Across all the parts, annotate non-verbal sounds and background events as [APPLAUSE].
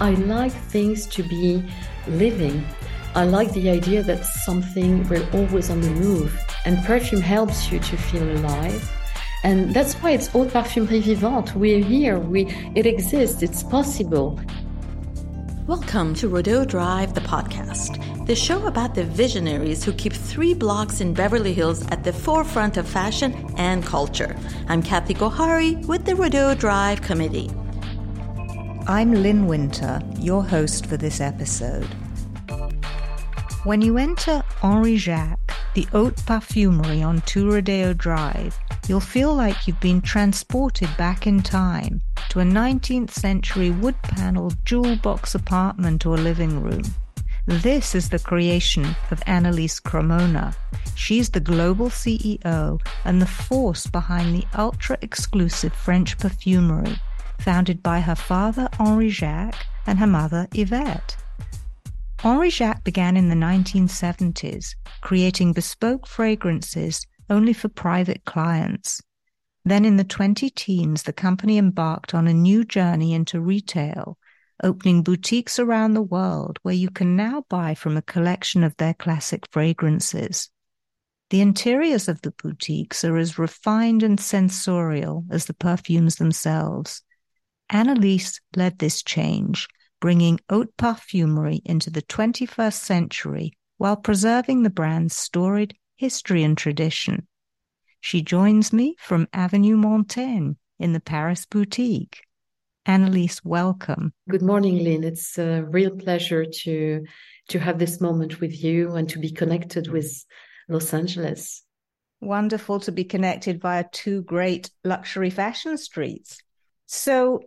I like things to be living. I like the idea that something we're always on the move, and perfume helps you to feel alive. And that's why it's Haute Parfumerie Vivante. We're here. We it exists. It's possible. Welcome to Rodeo Drive, the podcast, the show about the visionaries who keep three blocks in Beverly Hills at the forefront of fashion and culture. I'm Kathy Gohari with the Rodeo Drive Committee. I'm Lyn Winter, your host for this episode. When you enter Henri Jacques, the haute parfumerie on Two Rodeo Drive, you'll feel like you've been transported back in time to a 19th century wood paneled jewel box apartment or living room. This is the creation of Anne-Lise Cremona. She's the global CEO and the force behind the ultra exclusive French perfumery founded by her father Henri Jacques and her mother Yvette. Henri Jacques began in the 1970s, creating bespoke fragrances only for private clients. Then in the 20 teens, the company embarked on a new journey into retail, opening boutiques around the world where you can now buy from a collection of their classic fragrances. The interiors of the boutiques are as refined and sensorial as the perfumes themselves. Anne-Lise led this change, bringing haute parfumerie into the 21st century while preserving the brand's storied history and tradition. She joins me from Avenue Montaigne in the Paris boutique. Anne-Lise, welcome. Good morning, Lyn. It's a real pleasure to to have this moment with you and to be connected with Los Angeles. Wonderful to be connected via two great luxury fashion streets. So,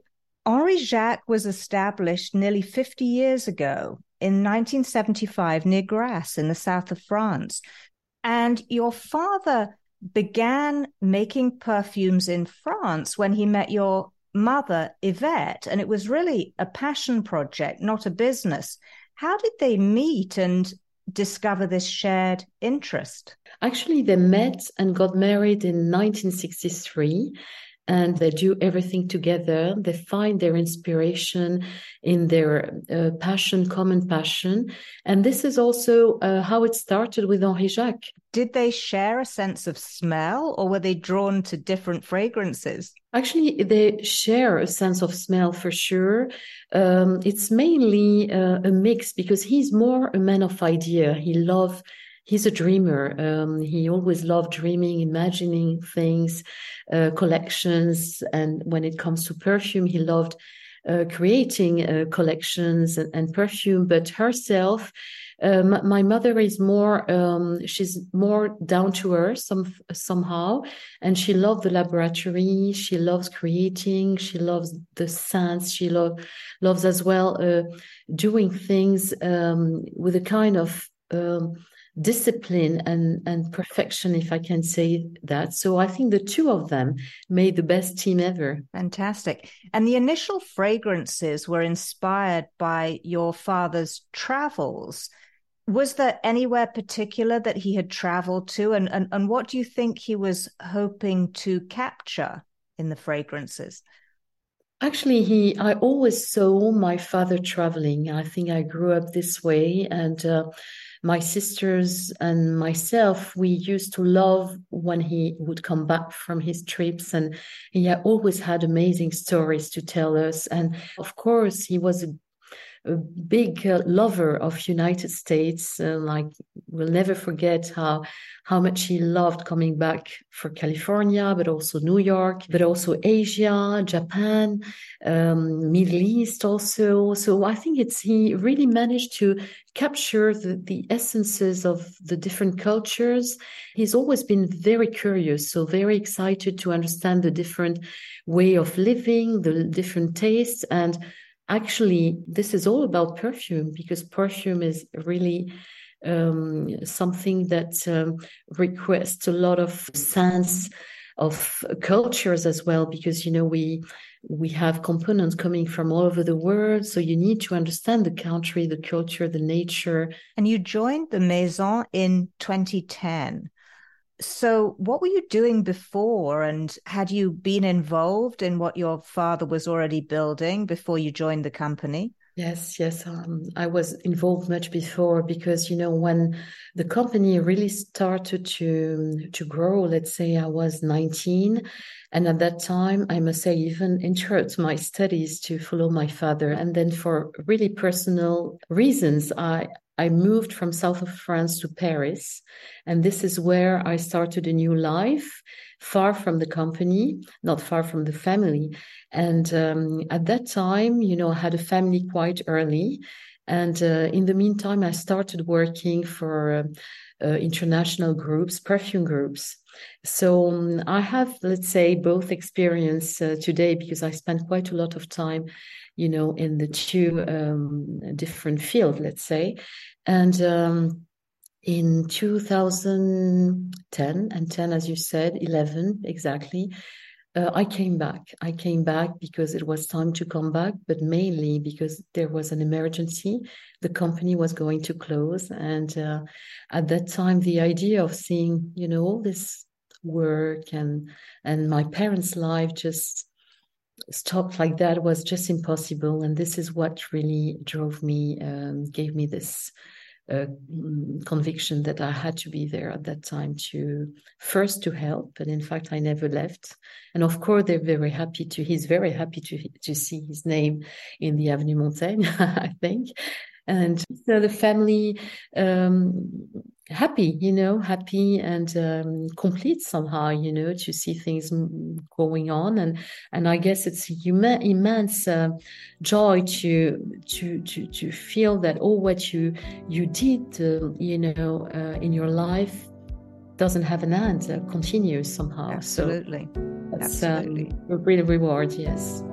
Henri Jacques was established nearly 50 years ago in 1975 near Grasse in the south of France. And your father began making perfumes in France when he met your mother, Yvette, and it was really a passion project, not a business. How did they meet and discover this shared interest? Actually, they met and got married in 1963 and they do everything together. They find their inspiration in their uh, passion, common passion. And this is also uh, how it started with Henri Jacques. Did they share a sense of smell or were they drawn to different fragrances? Actually, they share a sense of smell for sure. Um, it's mainly uh, a mix because he's more a man of idea. He loves he's a dreamer. Um, he always loved dreaming, imagining things, uh, collections. And when it comes to perfume, he loved uh, creating uh, collections and, and, perfume. But herself, um, my mother is more um, she's more down to earth some somehow and she loves the laboratory she loves creating she loves the scents she lo- loves as well uh, doing things um, with a kind of um, discipline and and perfection if i can say that. So i think the two of them made the best team ever. Fantastic. And the initial fragrances were inspired by your father's travels. Was there anywhere particular that he had traveled to? And and, and what do you think he was hoping to capture in the fragrances Actually, he. I always saw my father traveling. I think I grew up this way, and uh, my sisters and myself, we used to love when he would come back from his trips, and he always had amazing stories to tell us. And of course, he was a a big uh, lover of United States. Uh, like we'll never forget how how much he loved coming back for California, but also New York, but also Asia, Japan, um, Middle East also. So I think it's he really managed to capture the, the essences of the different cultures. He's always been very curious, so very excited to understand the different way of living, the different tastes and actually this is all about perfume because perfume is really um, something that um, requests a lot of sense of cultures as well because you know we we have components coming from all over the world. So you need to understand the country the culture the nature. And you joined the maison in 2010 so, what were you doing before? And had you been involved in what your father was already building before you joined the company? Yes, yes. Um, I was involved much before because you know when the company really started to to grow. Let's say I was 19, and at that time, I must say, even interrupt my studies to follow my father. And then for really personal reasons, I I moved from south of France to Paris, and this is where I started a new life, far from the company, not far from the family. And um, at that time, you know, I had a family quite early. And uh, in the meantime, I started working for uh, uh, international groups, perfume groups. So um, I have, let's say, both experience uh, today because I spent quite a lot of time, you know, in the two um, different field, let's say. And um, in 2010 and 10, as you said, 11 exactly, uh, I came back. I came back because it was time to come back, but mainly because there was an emergency. The company was going to close, and uh, at that time, the idea of seeing, you know, all this work and and my parents' life just stopped like that was just impossible. And this is what really drove me, um, gave me this uh, conviction that I had to be there at that time to first to help, and in fact I never left. And of course they're very happy to. He's very happy to to see his name in the Avenue Montaigne, [LAUGHS] I think. And so the family um, happy, you know, happy and um, complete somehow, you know, to see things going on, and and I guess it's immense uh, joy to to to to feel that all what you you did, uh, you know, uh, in your life doesn't have an end, uh, continues somehow. Absolutely, so that's absolutely, um, a real reward. Yes.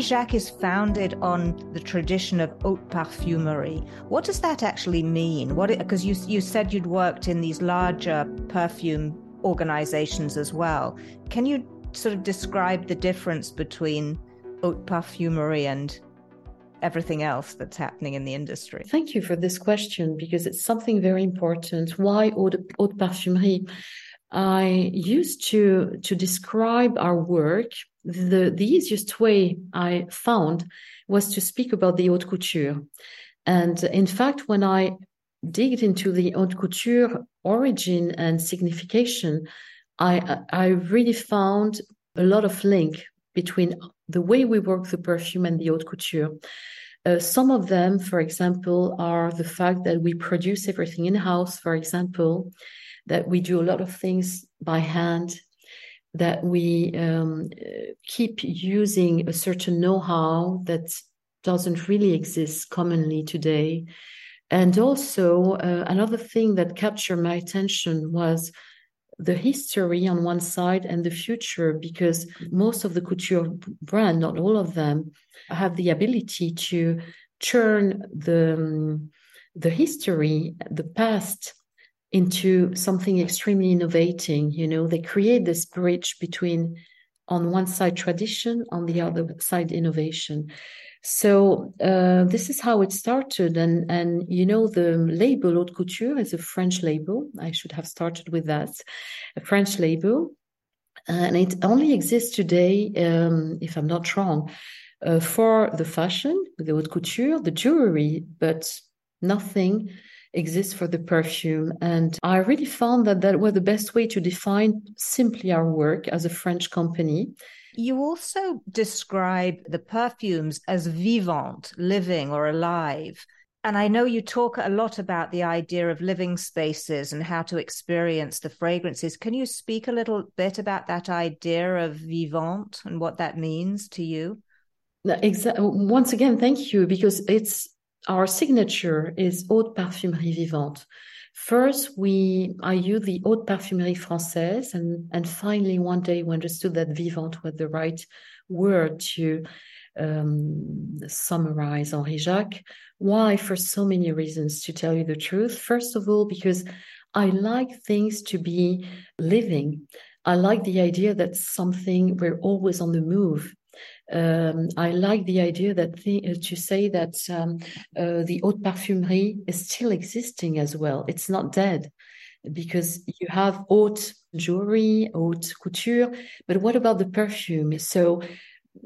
Jacques is founded on the tradition of haute parfumerie. What does that actually mean? What because you you said you'd worked in these larger perfume organizations as well. Can you sort of describe the difference between haute parfumerie and everything else that's happening in the industry? Thank you for this question because it's something very important. Why haute, haute parfumerie? I used to to describe our work the, the easiest way I found was to speak about the haute couture. And in fact, when I digged into the haute couture origin and signification, I, I really found a lot of link between the way we work the perfume and the haute couture. Uh, some of them, for example, are the fact that we produce everything in house, for example, that we do a lot of things by hand, that we um, keep using a certain know-how that doesn't really exist commonly today. And also, uh, another thing that captured my attention was the history on one side and the future, because most of the couture brand, not all of them, have the ability to turn the um, the history, the past, into something extremely innovating. You know, they create this bridge between, on one side, tradition, on the other side, innovation. So uh, this is how it started, and and you know the label Haute Couture is a French label. I should have started with that, a French label, and it only exists today, um, if I'm not wrong, uh, for the fashion, the haute couture, the jewelry, but nothing exists for the perfume. And I really found that that was the best way to define simply our work as a French company. You also describe the perfumes as vivant, living or alive. And I know you talk a lot about the idea of living spaces and how to experience the fragrances. Can you speak a little bit about that idea of vivant and what that means to you? Exactly. Once again, thank you, because it's our signature is Haute Parfumerie Vivante. First, we I used the Haute Parfumerie Française, and and finally one day we understood that vivante was the right word to um, summarize Henri Jacques. Why? For so many reasons. To tell you the truth, first of all, because I like things to be living. I like the idea that something we're always on the move um, I like the idea that the, uh, to say that um, uh, the haute parfumerie is still existing as well. It's not dead because you have haute jewelry, haute couture, but what about the perfume? So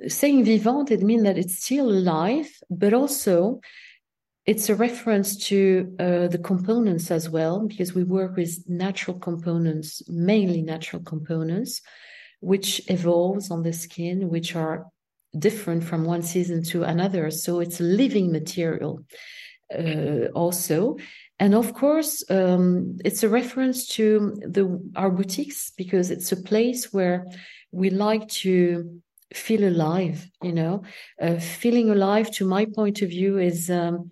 saying vivant, it means that it's still alive, but also it's a reference to uh, the components as well, because we work with natural components, mainly natural components, which evolves on the skin, which are different from one season to another. So it's living material uh, also. And of course, um, it's a reference to the our boutiques because it's a place where we like to feel alive. You know, uh, feeling alive, to my point of view, is um,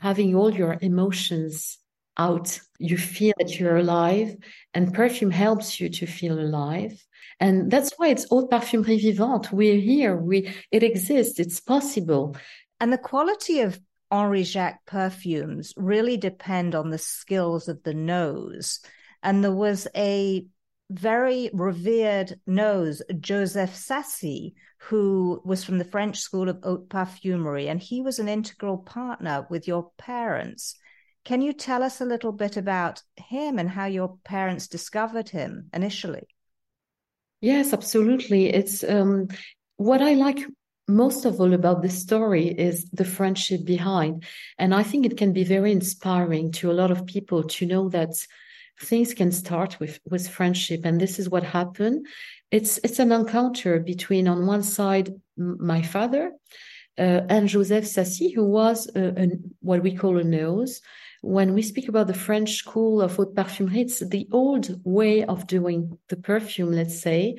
having all your emotions out. You feel that you're alive, and perfume helps you to feel alive. And that's why it's Haute Parfumerie Vivante. We're here. We it exists. It's possible. And the quality of Henri Jacques perfumes really depend on the skills of the nose. And there was a very revered nose, Joseph Sassy, who was from the French School of Haute Parfumerie, and he was an integral partner with your parents. Can you tell us a little bit about him and how your parents discovered him initially? Yes, absolutely. It's um, what I like most of all about this story is the friendship behind. And I think it can be very inspiring to a lot of people to know that things can start with, with friendship. And this is what happened. It's, it's an encounter between, on one side, my father uh, and Joseph Sassy, who was a, a, what we call a nose. When we speak about the French school of haute parfumerie, it's the old way of doing the perfume, let's say.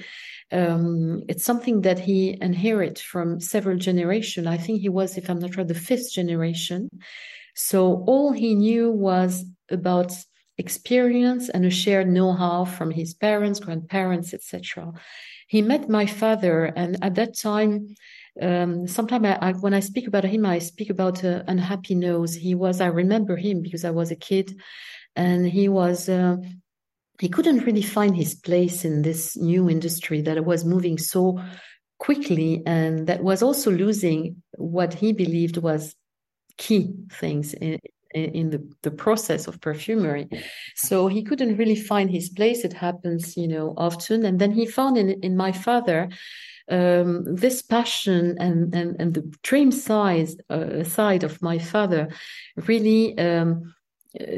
Um, it's something that he inherited from several generations. I think he was, if I'm not wrong, the fifth generation. So all he knew was about experience and a shared know-how from his parents, grandparents, etc. He met my father, and at that time, um, sometimes I, I, when I speak about him, I speak about uh, unhappy nose. He was, I remember him because I was a kid, and he was. Uh, he couldn't really find his place in this new industry that was moving so quickly and that was also losing what he believed was key things in, in the, the process of perfumery. So he couldn't really find his place. It happens, you know, often. And then he found in, in my father um, this passion and, and, and the dream size, uh, side of my father really um,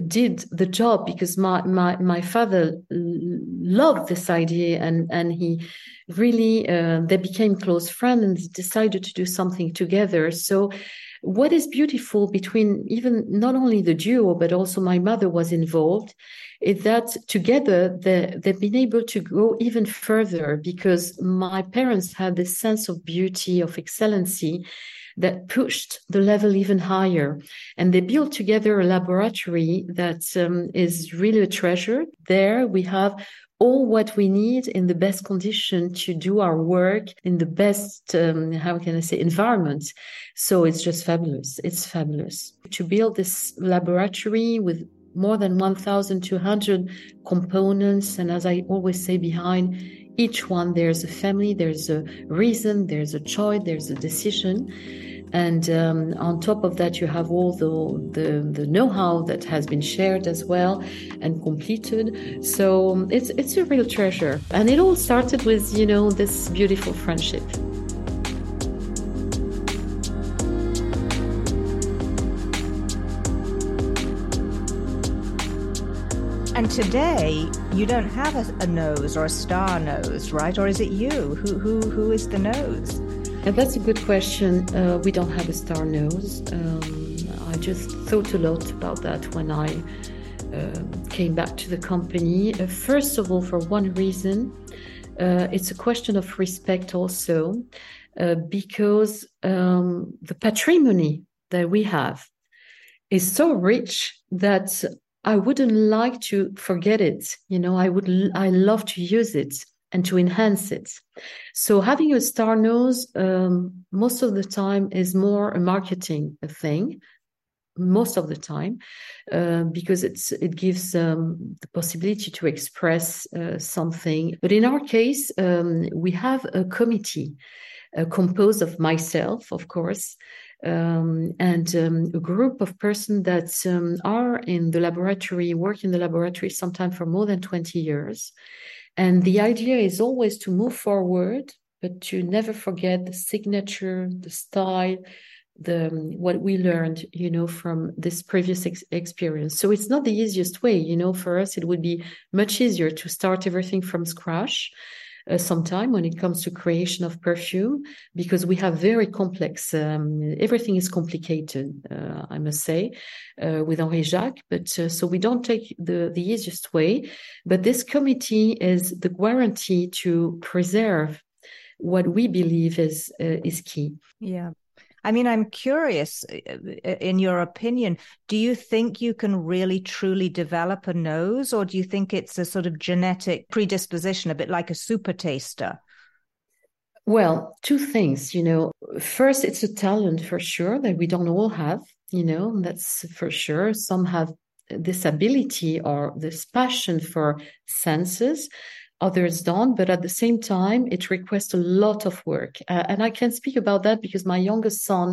did the job because my, my, my father loved this idea and, and he really, uh, they became close friends and decided to do something together. So what is beautiful between even not only the duo, but also my mother was involved is that together they, they've been able to go even further because my parents had this sense of beauty, of excellency that pushed the level even higher. And they built together a laboratory that um, is really a treasure. There we have all what we need in the best condition to do our work in the best, um, how can I say, environment. So it's just fabulous. It's fabulous to build this laboratory with more than 1,200 components. And as I always say, behind each one, there's a family, there's a reason, there's a choice, there's a decision. And um, on top of that, you have all the, the, the know-how that has been shared as well and completed. So um, it's, it's a real treasure. And it all started with, you know, this beautiful friendship. And today, you don't have a, a, nose or a star nose, right? Or is it you? Who who who is the nose? And that's a good question. Uh, we don't have a star nose. Um, I just thought a lot about that when I uh, came back to the company. Uh, first of all, for one reason, uh, it's a question of respect also, uh, because um, the patrimony that we have is so rich that I wouldn't like to forget it. You know, I would, I love to use it and to enhance it. So having a star nose, um, most of the time is more a marketing thing, most of the time, uh, because it's it gives um, the possibility to express uh, something. But in our case, um, we have a committee uh, composed of myself, of course, um, and um, a group of persons that um, are in the laboratory, work in the laboratory sometimes for more than 20 years. And the idea is always to move forward, but to never forget the signature, the style, the um, what we learned you know from this previous ex- experience. So it's not the easiest way you know. For us it would be much easier to start everything from scratch uh, sometime when it comes to creation of perfume because we have very complex um, everything is complicated uh, i must say uh, with henri jacques but uh, so we don't take the the easiest way. But this committee is the guarantee to preserve what we believe is uh, is key. Yeah I mean, I'm curious, uh, uh, in your opinion, do you think you can really truly develop a nose, or do you think it's a sort of genetic predisposition, a bit like a super taster? Well, two things, you know. First, it's a talent for sure that we don't all have, you know, that's for sure. Some have this ability or this passion for senses others don't but at the same time it requests a lot of work. Uh, and i can speak about that because my youngest son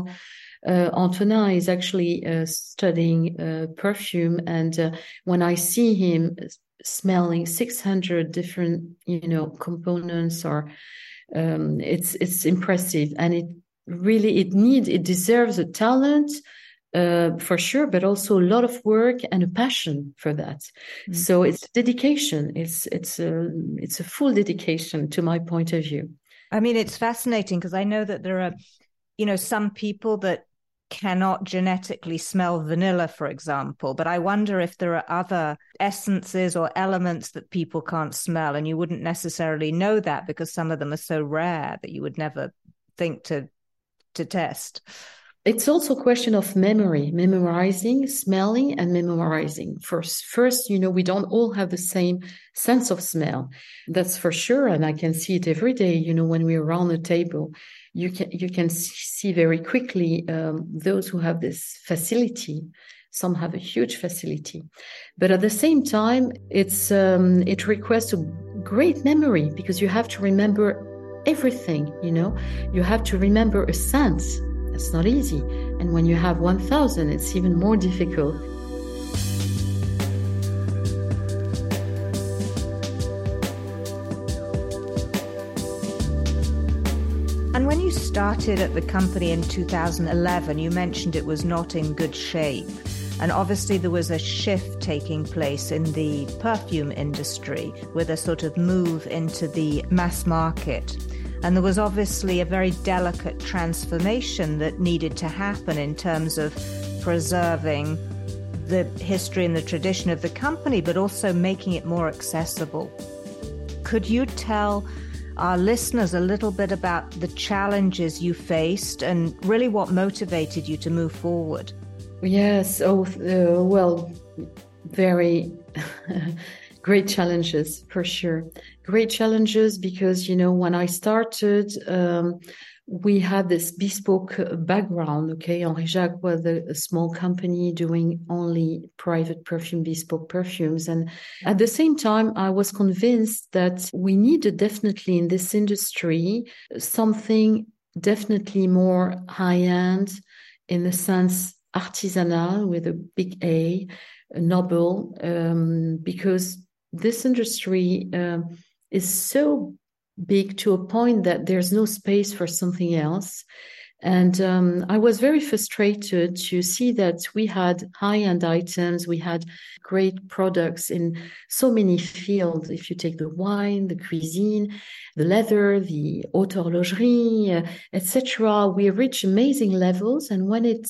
uh, Antonin is actually uh, studying uh, perfume, and uh, when I see him smelling 600 different, you know, components, or um, it's it's impressive, and it really it needs it deserves a talent uh, for sure, but also a lot of work and a passion for that. Mm-hmm. So it's dedication. It's it's a it's a full dedication to my point of view. I mean, it's fascinating because I know that there are, you know, some people that cannot genetically smell vanilla, for example. But I wonder if there are other essences or elements that people can't smell, and you wouldn't necessarily know that because some of them are so rare that you would never think to to test it's also a question of memory, memorizing, smelling, and memorizing. First, first, you know, we don't all have the same sense of smell. That's for sure, and I can see it every day. You know, when we're around the table, you can you can see very quickly um, those who have this facility. Some have a huge facility, but at the same time, it's um, it requires a great memory because you have to remember everything. You know, you have to remember a sense it's not easy. And when you have 1,000, it's even more difficult. And when you started at the company in 2011, you mentioned it was not in good shape. And obviously, there was a shift taking place in the perfume industry with a sort of move into the mass market. And there was obviously a very delicate transformation that needed to happen in terms of preserving the history and the tradition of the company, but also making it more accessible. Could you tell our listeners a little bit about the challenges you faced and really what motivated you to move forward? Yes. Oh, uh, well, very [LAUGHS] great challenges for sure great challenges because you know when i started um, we had this bespoke background okay? Henri jacques was a, a, small company doing only private perfume bespoke perfumes. And at the same time i was convinced that we needed definitely in this industry something definitely more high end in the sense artisanal with a big a, noble um, because this industry uh, is so big to a point that there's no space for something else. And um, I was very frustrated to see that we had high end items, we had great products in so many fields. If you take the wine, the cuisine, the leather, the haute horlogerie, uh, etc., we reach amazing levels. And when it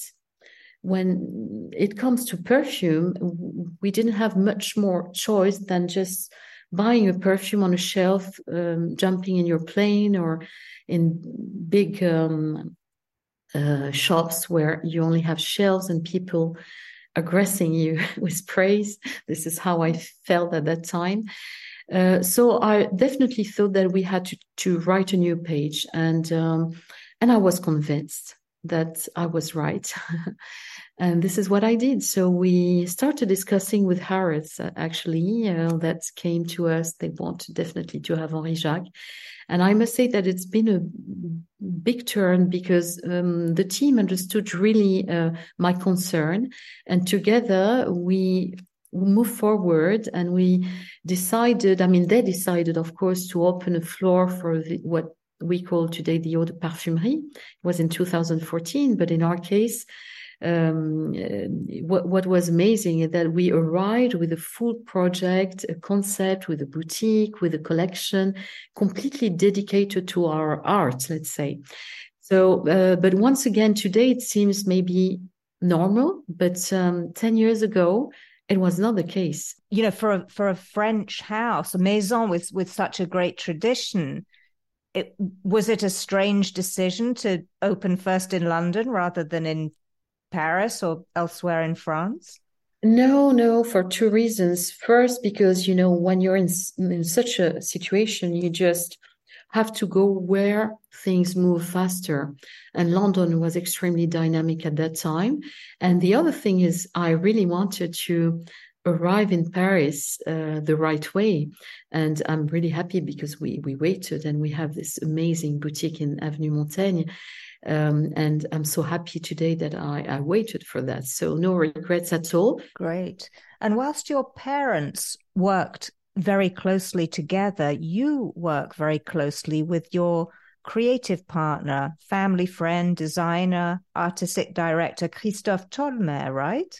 when it comes to perfume, we didn't have much more choice than just buying a perfume on a shelf, um, jumping in your plane, or in big um, uh, shops where you only have shelves and people aggressing you [LAUGHS] with praise. This is how I felt at that time. Uh, so I definitely thought that we had to, to write a new page, and um, and I was convinced. that I was right. [LAUGHS] and this is what I did. So we started discussing with Harrods, uh, actually, uh, that came to us. They want definitely to have Henri Jacques. And I must say that it's been a big turn because um, the team understood really uh, my concern. And together we move forward and we decided, I mean, they decided, of course, to open a floor for the, what we call today the Eau de Parfumerie. It was in 2014, but in our case, um, what, what was amazing is that we arrived with a full project, a concept, with a boutique, with a collection, completely dedicated to our art, let's say. So, uh, but once again, today it seems maybe normal, but um, 10 years ago, it was not the case. You know, for a, for a French house, a maison with, with such a great tradition, it, was it a strange decision to open first in London rather than in Paris or elsewhere in France? No, no, for two reasons. First, because, you know, when you're in, in such a situation, you just have to go where things move faster. And London was extremely dynamic at that time. And the other thing is, I really wanted to arrive in Paris uh, the right way. And I'm really happy because we, we waited and we have this amazing boutique in Avenue Montaigne. Um, and I'm so happy today that I, I waited for that. So no regrets at all. Great. And whilst your parents worked very closely together, you work very closely with your creative partner, family friend, designer, artistic director, Christophe Tollemer, right?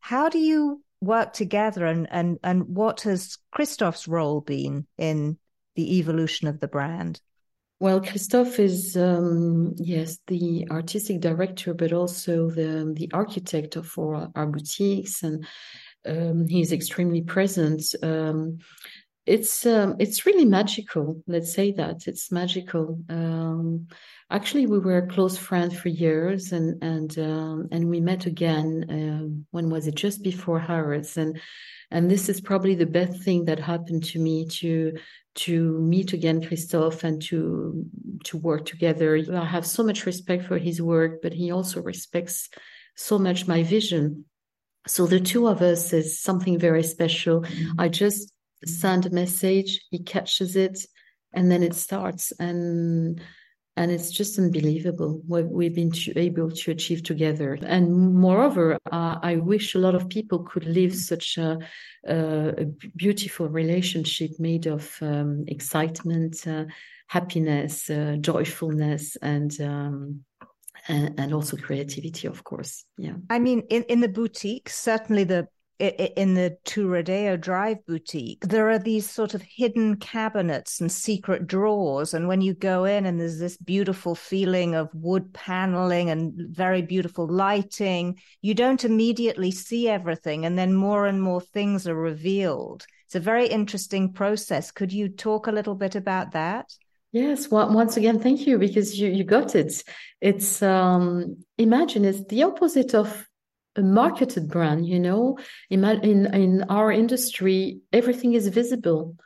How do you work together and, and, and what has Christophe's role been in the evolution of the brand? Well, Christophe is um, yes the artistic director, but also the the architect for our boutiques, and um, he's extremely present. Um, it's um, it's really magical. Let's say that it's magical. Um, actually, we were close friends for years, and and um, and we met again. Uh, when was it? Just before Harrods, and and this is probably the best thing that happened to me to to meet again Christophe and to to work together. I have so much respect for his work, but he also respects so much my vision. So the two of us is something very special. Mm-hmm. I just send a message, he catches it, and then it starts. And and it's just unbelievable what we've been to, able to achieve together. And moreover, uh, I wish a lot of people could live such a, a beautiful relationship made of um, excitement, uh, happiness, uh, joyfulness, and, um, and and also creativity, of course. Yeah. I mean, in in the boutique, certainly the in the Rodeo Drive boutique, there are these sort of hidden cabinets and secret drawers. And when you go in, and there's this beautiful feeling of wood paneling and very beautiful lighting, you don't immediately see everything. And then more and more things are revealed. It's a very interesting process. Could you talk a little bit about that? Yes, well, once again, thank you because you, you got it. It's um, imagine it's the opposite of a marketed brand you know? In in, in our industry everything is visible.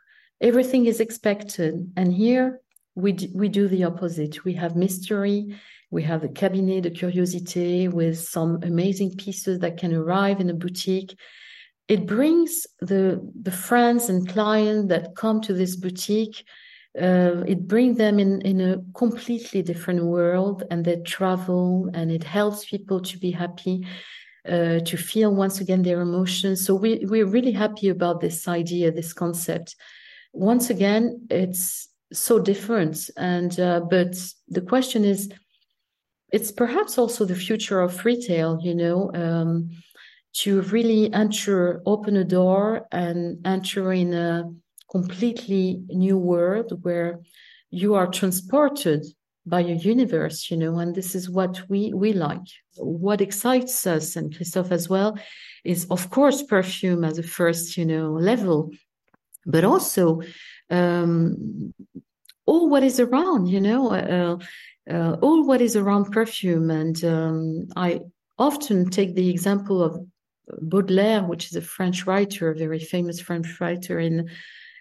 Everything is expected. And here we we do the opposite. We have mystery. We have the cabinet de curiosité with some amazing pieces that can arrive in a boutique. It brings the the friends and clients that come to this boutique uh, it brings them in in a completely different world and they travel and it helps people to be happy uh, to feel once again their emotions. So we we're really happy about this idea, this concept. Once again, it's so different, and uh, but the question is, it's perhaps also the future of retail. You know. Um, to really enter, open a door and enter in a completely new world where you are transported by a universe, you know, and this is what we we like. What excites us and Christophe as well is of course perfume as a first, you know, level, but also um, all what is around, you know, uh, uh, all what is around perfume. And um, I often take the example of Baudelaire, which is a French writer, a very famous French writer in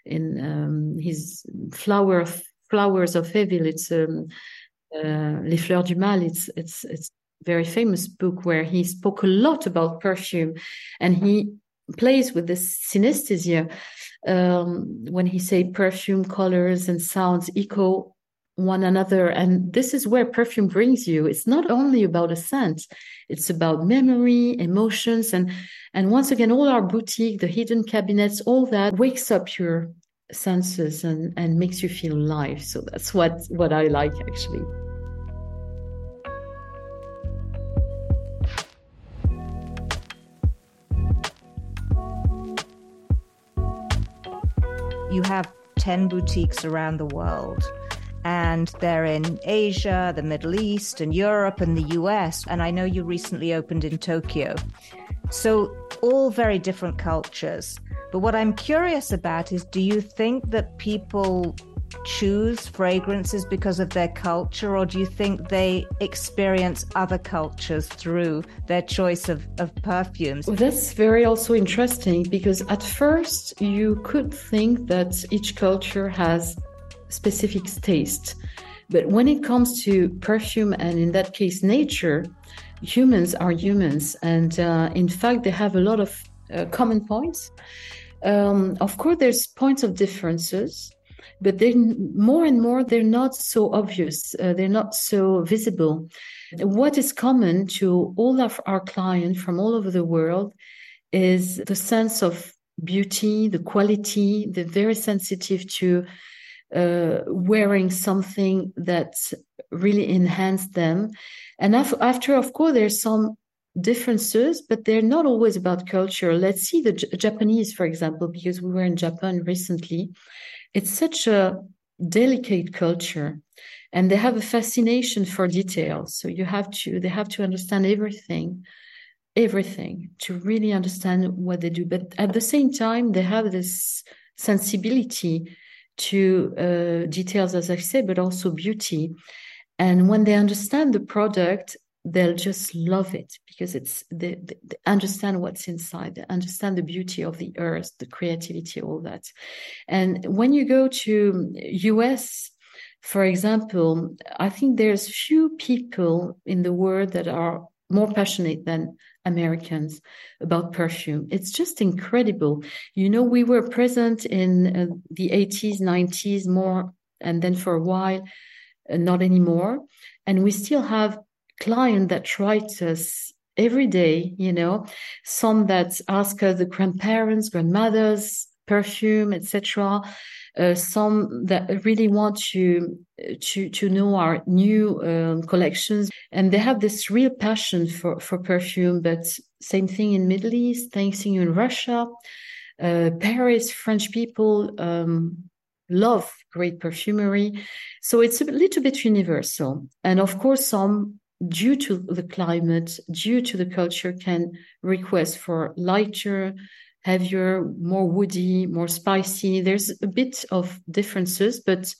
in um, his flower of flowers of evil. It's um, uh, Les Fleurs du Mal. It's it's it's very famous book where he spoke a lot about perfume, and he plays with this synesthesia um, when he say perfume, colors, and sounds echo one another. And this is where perfume brings you. It's not only about a scent; it's about memory, emotions, and and once again, all our boutique, the hidden cabinets, all that wakes up your senses and and makes you feel alive. So that's what what I like actually. You have 10 boutiques around the world and they're in Asia, the Middle East, and Europe, and the US. And I know you recently opened in Tokyo. So, all very different cultures. But what I'm curious about is do you think that people choose fragrances because of their culture, or do you think they experience other cultures through their choice of, of perfumes? That's very also interesting because at first you could think that each culture has specific taste. But when it comes to perfume, and in that case, nature, humans are humans. And uh, in fact, they have a lot of uh, common points. Um, of course, there's points of differences, but then more and more, they're not so obvious. Uh, they're not so visible. What is common to all of our clients from all over the world is the sense of beauty, the quality, they're very sensitive to uh, wearing something that really enhanced them. And after, of course, there's some differences, but they're not always about culture. Let's see the J- Japanese, for example, because we were in Japan recently. It's such a delicate culture and they have a fascination for details. So you have to, they have to understand everything, everything to really understand what they do. But at the same time, they have this sensibility to uh, details, as I say, but also beauty. And when they understand the product, they'll just love it because it's they, they, understand what's inside they understand the beauty of the earth the creativity all that and when you go to us for example i think there's few people in the world that are more passionate than Americans about perfume. It's just incredible. You know, we were present in uh, the 80s, 90s more, and then for a while, uh, not anymore. And we still have clients that write us every day, you know, some that ask us the grandparents, grandmothers, perfume, etc. Uh, some that really want to to to know our new um, collections, and they have this real passion for for perfume. But same thing in Middle East, same thing in Russia, uh, Paris. French people um, love great perfumery, so it's a little bit universal. And of course, some due to the climate, due to the culture, can request for lighter heavier, more woody, more spicy. There's a bit of differences, but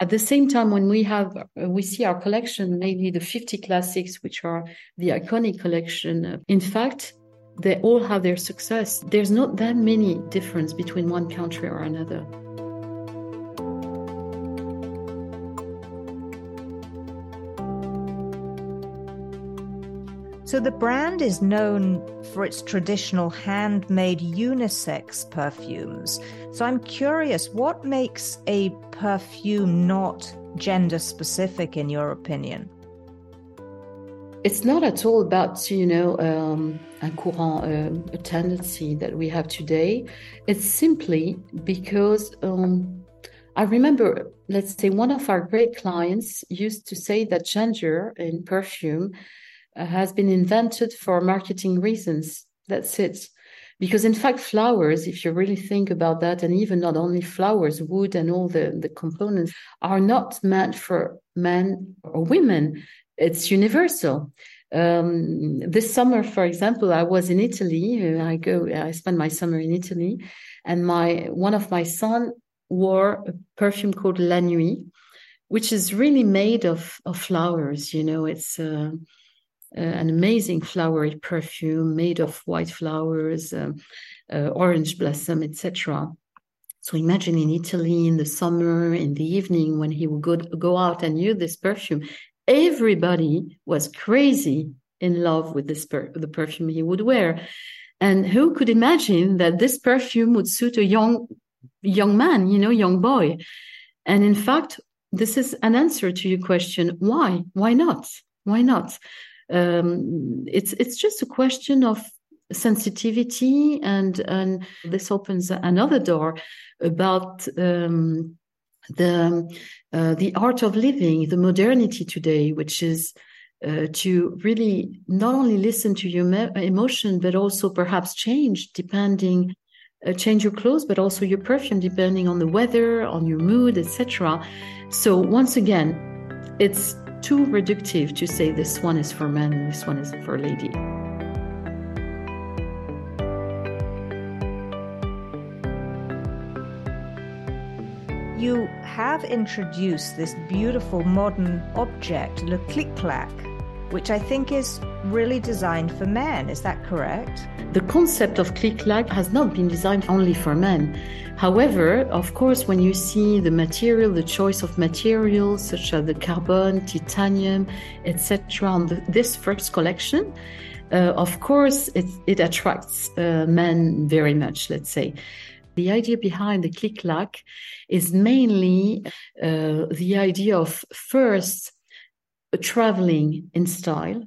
at the same time, when we have uh, we see our collection, maybe the 50 classics, which are the iconic collection. Uh, in fact, they all have their success. There's not that many difference between one country or another. So the brand is known for its traditional handmade unisex perfumes. So I'm curious, what makes a perfume not gender specific in your opinion? It's not at all about, you know, um, a courant, uh, a tendency that we have today. It's simply because um, I remember, let's say, one of our great clients used to say that gender in perfume uh, has been invented for marketing reasons. That's it. Because in fact, flowers, if you really think about that, and even not only flowers, wood and all the, the components are not meant for men or women. It's universal. Um, this summer, for example, I was in Italy. I go, I spend my summer in Italy, and my one of my son wore a perfume called La Nuit, which is really made of of flowers. You know, it's. Uh, uh, an amazing flowery perfume made of white flowers, um, uh, orange blossom, etc. So imagine in Italy in the summer, in the evening, when he would go, go out and use this perfume, everybody was crazy in love with this per- the perfume he would wear. And who could imagine that this perfume would suit a young young man, you know, young boy? And in fact, this is an answer to your question. Why? Why not? Why not? Um, it's it's just a question of sensitivity, and and this opens another door about um, the uh, the art of living, the modernity today, which is uh, to really not only listen to your emotion, but also perhaps change depending, uh, change your clothes, but also your perfume depending on the weather, on your mood, etc. So once again, it's too reductive to say this one is for men and this one is for lady. You have introduced this beautiful modern object, Le Clic Clac, which I think is really designed for men. Is that correct? The concept of Clic Clac has not been designed only for men. However, of course, when you see the material, the choice of materials such as the carbon, titanium, etc., on the, this first collection, uh, of course, it, it attracts uh, men very much, let's say. The idea behind the Clic Clac is mainly uh, the idea of first traveling in style.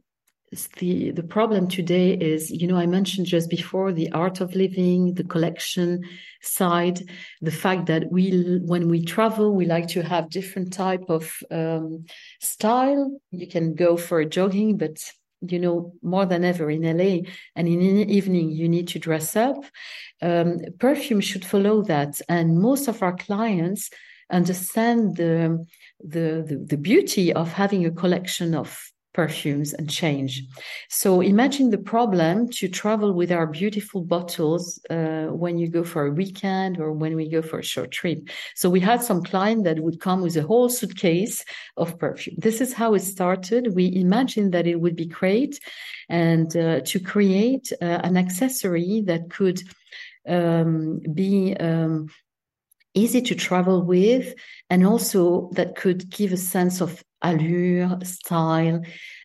The, the problem today is, you know, I mentioned just before the art of living, the collection side, the fact that we, when we travel, we like to have different type of um, style. You can go for jogging, but you know, more than ever in LA and in the evening, you need to dress up. Um, perfume should follow that. And most of our clients understand the, the, the, the beauty of having a collection of perfumes and change. So imagine the problem to travel with our beautiful bottles uh, when you go for a weekend or when we go for a short trip. So we had some client that would come with a whole suitcase of perfume. This is how it started. We imagined that it would be great and uh, to create uh, an accessory that could um, be um, easy to travel with and also that could give a sense of allure, style,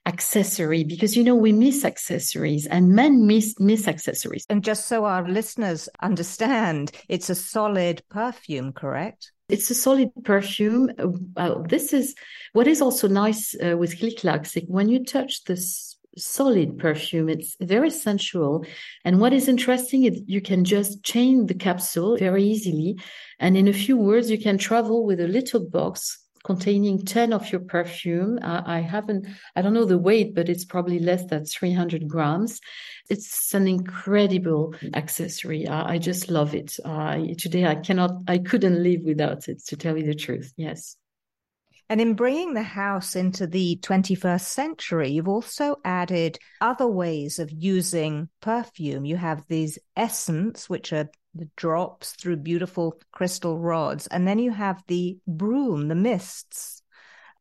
accessory, because you know we miss accessories and men miss miss accessories. And just so our listeners understand, it's a solid perfume, correct? It's a solid perfume. Uh, this is what is also nice uh, with Clic Clac. When you touch this solid perfume. It's very sensual. And what is interesting is you can just chain the capsule very easily. And in a few words, you can travel with a little box containing 10 of your perfume. I, I haven't, I don't know the weight, but it's probably less than 300 grams. It's an incredible accessory. I, I just love it. Uh, today, I cannot, I couldn't live without it, to tell you the truth. Yes. And in bringing the house into the 21st century, you've also added other ways of using perfume. You have these essence, which are the drops through beautiful crystal rods. And then you have the brume, the mists.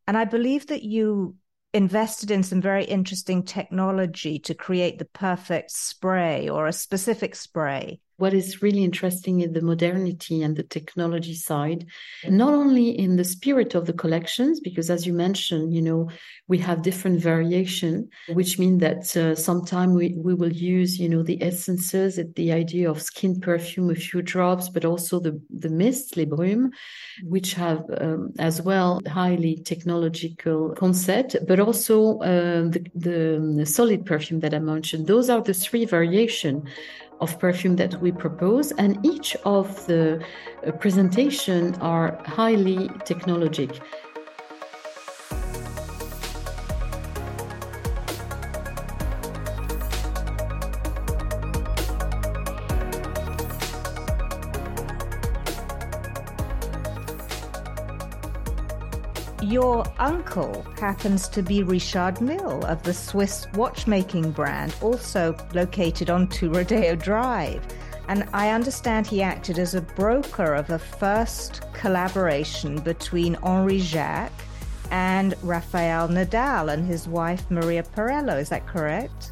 And I believe that you invested in some very interesting technology to create the perfect spray or a specific spray what is really interesting is the modernity and the technology side, not only in the spirit of the collections, because as you mentioned, you know, we have different variation, which mean that uh, sometimes we, we will use, you know, the essences, the idea of skin perfume, a few drops, but also the, the mists, les brumes, which have um, as well highly technological concept, but also uh, the, the, the solid perfume that I mentioned. Those are the three variation of perfume that we propose, and each of the uh, presentation are highly technologic. Your uncle happens to be Richard Mille of the Swiss watchmaking brand, also located on Two Rodeo Drive. And I understand he acted as a broker of a first collaboration between Henry Jacques and Rafael Nadal and his wife Maria Perello. Is that correct?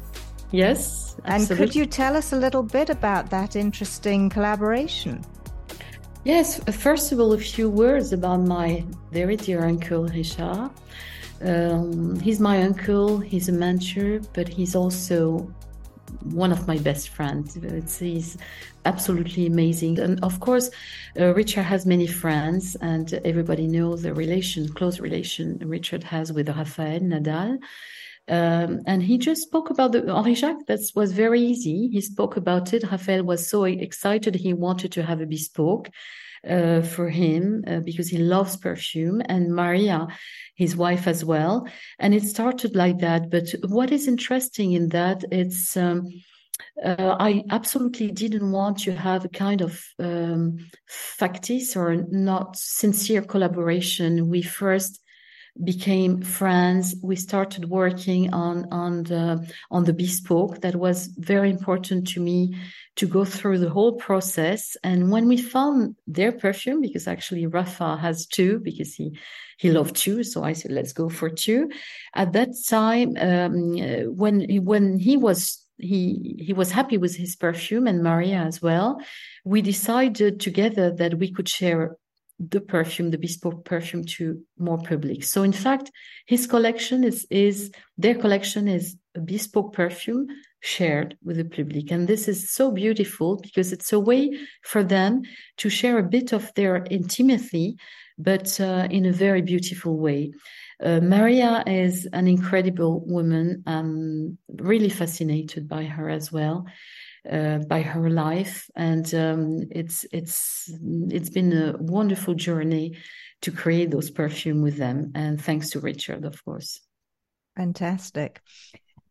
Yes. Absolutely. And could you tell us a little bit about that interesting collaboration? Yes, first of all, a few words about my very dear uncle Richard. Um, he's my uncle, he's a mentor, but he's also one of my best friends. It's, he's absolutely amazing. And of course, uh, Richard has many friends, and everybody knows the relation, close relation Richard has with Rafael Nadal. Um, and he just spoke about the Henry Jacques. That was very easy. He spoke about it. Rafael was so excited. He wanted to have a bespoke uh, for him uh, because he loves perfume, and Maria, his wife as well. And it started like that. But what is interesting in that, it's um, uh, I absolutely didn't want to have a kind of um, factice or not sincere collaboration. We first became friends. We started working on on the on the bespoke. That was very important to me to go through the whole process. And when we found their perfume, because actually Rafa has two, because he he loved two, so I said let's go for two. At that time, um, when when he was he he was happy with his perfume and Maria as well. We decided together that we could share the perfume, the bespoke perfume to more public. So in fact, his collection is, is their collection is a bespoke perfume shared with the public. And this is so beautiful because it's a way for them to share a bit of their intimacy, but uh, in a very beautiful way. Uh, Maria is an incredible woman. I'm really fascinated by her as well uh, by her life, and um, it's it's it's been a wonderful journey to create those perfume with them, and thanks to Richard, of course. Fantastic.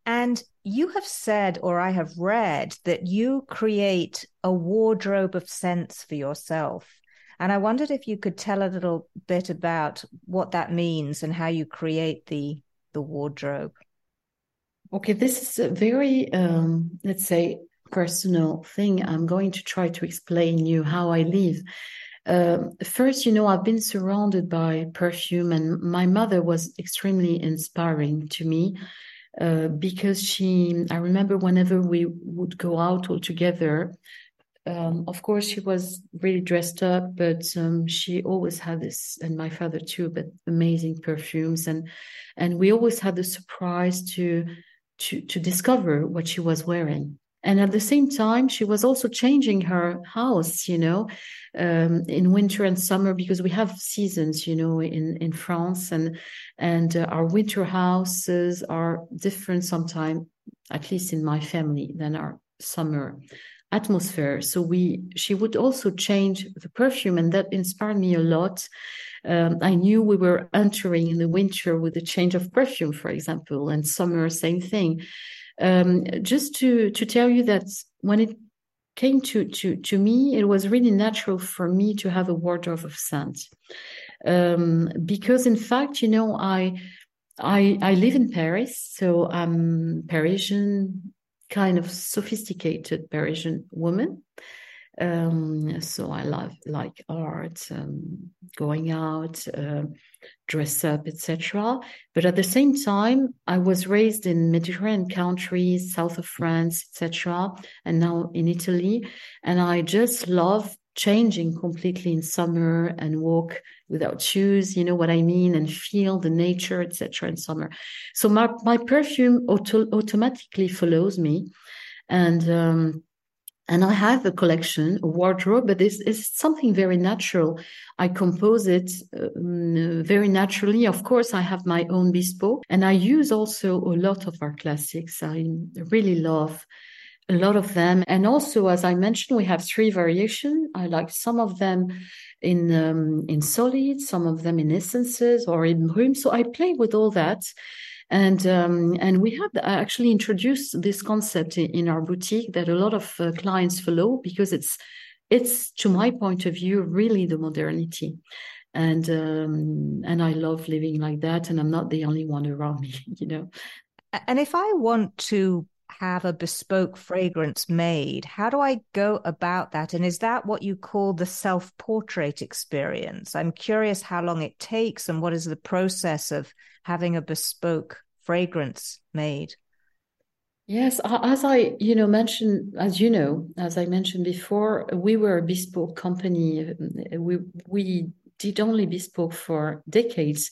And you have said, or I have read, that you create a wardrobe of scents for yourself. And I wondered if you could tell a little bit about what that means and how you create the the wardrobe. Okay, this is a very, um, let's say, personal thing, I'm going to try to explain you how I live. Uh, first, you know, I've been surrounded by perfume, and my mother was extremely inspiring to me uh, because she. I remember whenever we would go out all together. Um, of course, she was really dressed up, but um, she always had this, and my father too, but amazing perfumes, and and we always had the surprise to to to discover what she was wearing and at the same time she was also changing her house you know um, in winter and summer because we have seasons you know in in france and and uh, our winter houses are different sometimes at least in my family than our summer atmosphere. So we she would also change the perfume and that inspired me a lot. Um, i knew we were entering in the winter with a change of perfume for example and summer same thing um, just to to tell you that when it came to to to me, it was really natural for me to have a wardrobe of scent, um, because in fact, you know, I I I live in Paris, so I'm Parisian, kind of sophisticated Parisian woman. Um, so I love like art, um, going out, uh, dress up, etc. But at the same time, I was raised in Mediterranean countries, south of France, etc., and now in Italy, and I just love changing completely in summer and walk without shoes you know what i mean and feel the nature etc in summer so my, my perfume auto- automatically follows me and um, and I have a collection, a wardrobe, but this is something very natural. I compose it um, very naturally. Of course, I have my own bespoke, and I use also a lot of our classics. I really love a lot of them, and also, as I mentioned, we have three variations. I like some of them in um, in solid, some of them in essences or in brut. So I play with all that and um, and we have actually introduced this concept in, in our boutique that a lot of uh, clients follow because it's it's to my point of view really the modernity. And um, and I love living like that and I'm not the only one around me [LAUGHS] you know? And if I want to have a bespoke fragrance made how do I go about that and is that what you call the self portrait experience I'm curious how long it takes and what is the process of having a bespoke fragrance made. Yes, as I you know mentioned, as you know, as I mentioned before, we were a bespoke company. We we did only bespoke for decades.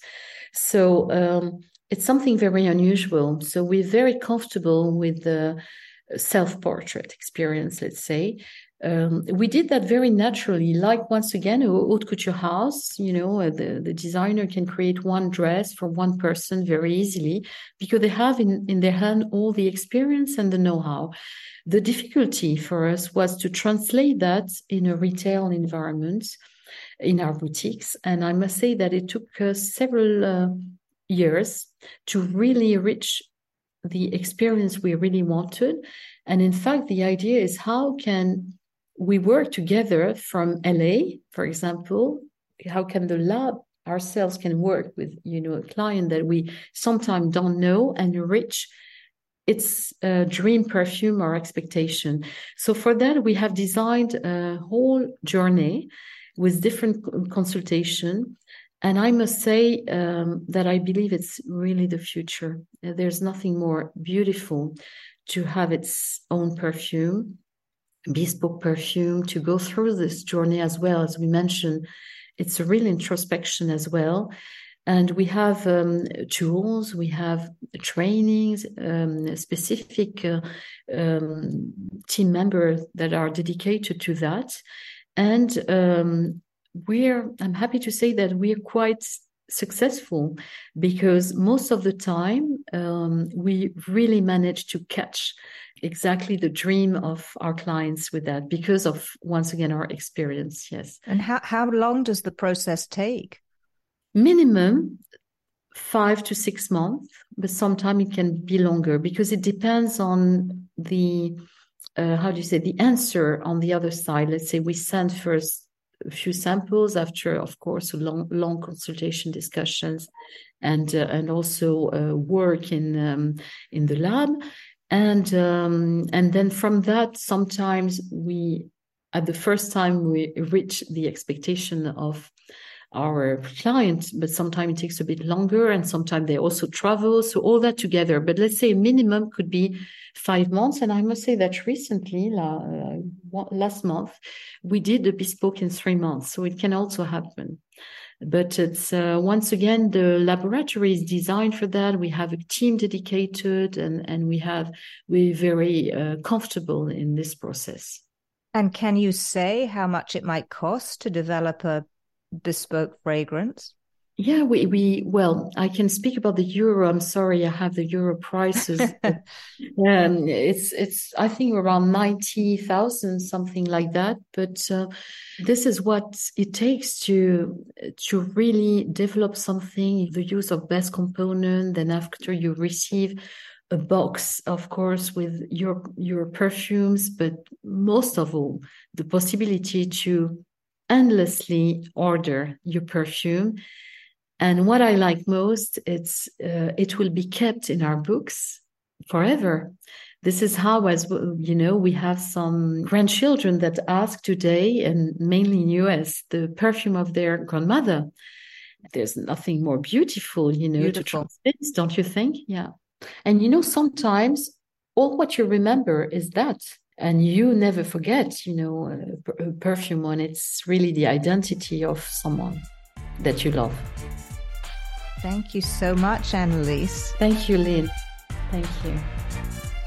So um, it's something very unusual. So we're very comfortable with the self portrait experience, let's say. Um, we did that very naturally, like once again, a haute couture house. You know, the, the designer can create one dress for one person very easily because they have in, in their hand all the experience and the know how. The difficulty for us was to translate that in a retail environment in our boutiques. And I must say that it took us several uh, years to really reach the experience we really wanted. And in fact, the idea is how can we work together from LA, for example, how can the lab ourselves can work with you know a client that we sometimes don't know and reach its a dream perfume or expectation. So for that, we have designed a whole journey with different consultation. And I must say um, that I believe it's really the future. There's nothing more beautiful to have its own perfume, bespoke perfume, to go through this journey as well. As we mentioned, it's a real introspection as well. And we have um, tools, we have trainings, um, specific uh, um, team members that are dedicated to that. And um, we're, I'm happy to say that we're quite successful because most of the time um, we really manage to catch exactly the dream of our clients with that because of once again our experience yes and how, how long does the process take minimum five to six months, but sometimes it can be longer because it depends on the uh, how do you say the answer on the other side. Let's say we send first a few samples after, of course, long long consultation discussions, and uh, and also uh, work in um, in the lab, and um, and then from that sometimes we at the first time we reach the expectation of our clients, but sometimes it takes a bit longer and sometimes they also travel. So all that together, but let's say minimum could be five months. And I must say that recently, uh, last month, we did a bespoke in three months. So it can also happen. But it's uh, once again, the laboratory is designed for that. We have a team dedicated and, and we have, we're very uh, comfortable in this process. And can you say how much it might cost to develop a bespoke fragrance? Yeah, we, we well, I can speak about the euro. I'm sorry, I have the euro prices. [LAUGHS] um, it's it's I think around ninety thousand, something like that. But uh, this is what it takes to to really develop something. The use of best component. Then after you receive a box, of course, with your your perfumes, but most of all, the possibility to endlessly order your perfume. And what I like most, it's uh, it will be kept in our books forever. This is how, as you know, we have some grandchildren that ask today, and mainly in US, the perfume of their grandmother. There's nothing more beautiful, you know, beautiful. to transmit, don't you think? Yeah. And you know, sometimes all what you remember is that and you never forget you know a, perfume when it's really the identity of someone that you love thank you so much Anne-Lise thank you Lyn thank you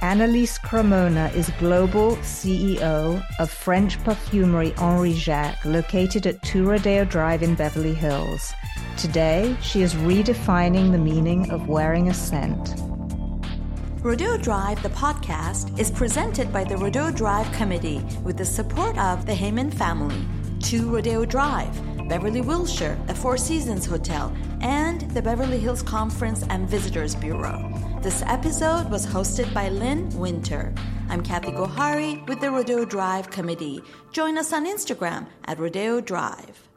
Anne-Lise Cremona is global CEO of French perfumery Henry Jacques, located at Two Rodeo Drive in Beverly Hills. Today, she is redefining the meaning of wearing a scent. Rodeo Drive, the podcast, is presented by the Rodeo Drive Committee with the support of the Heyman family, 2 Rodeo Drive, Beverly Wilshire, a Four Seasons hotel, and the Beverly Hills Conference and Visitors Bureau. This episode was hosted by Lyn Winter. I'm Kathy Gohari with the Rodeo Drive Committee. Join us on Instagram at Rodeo Drive.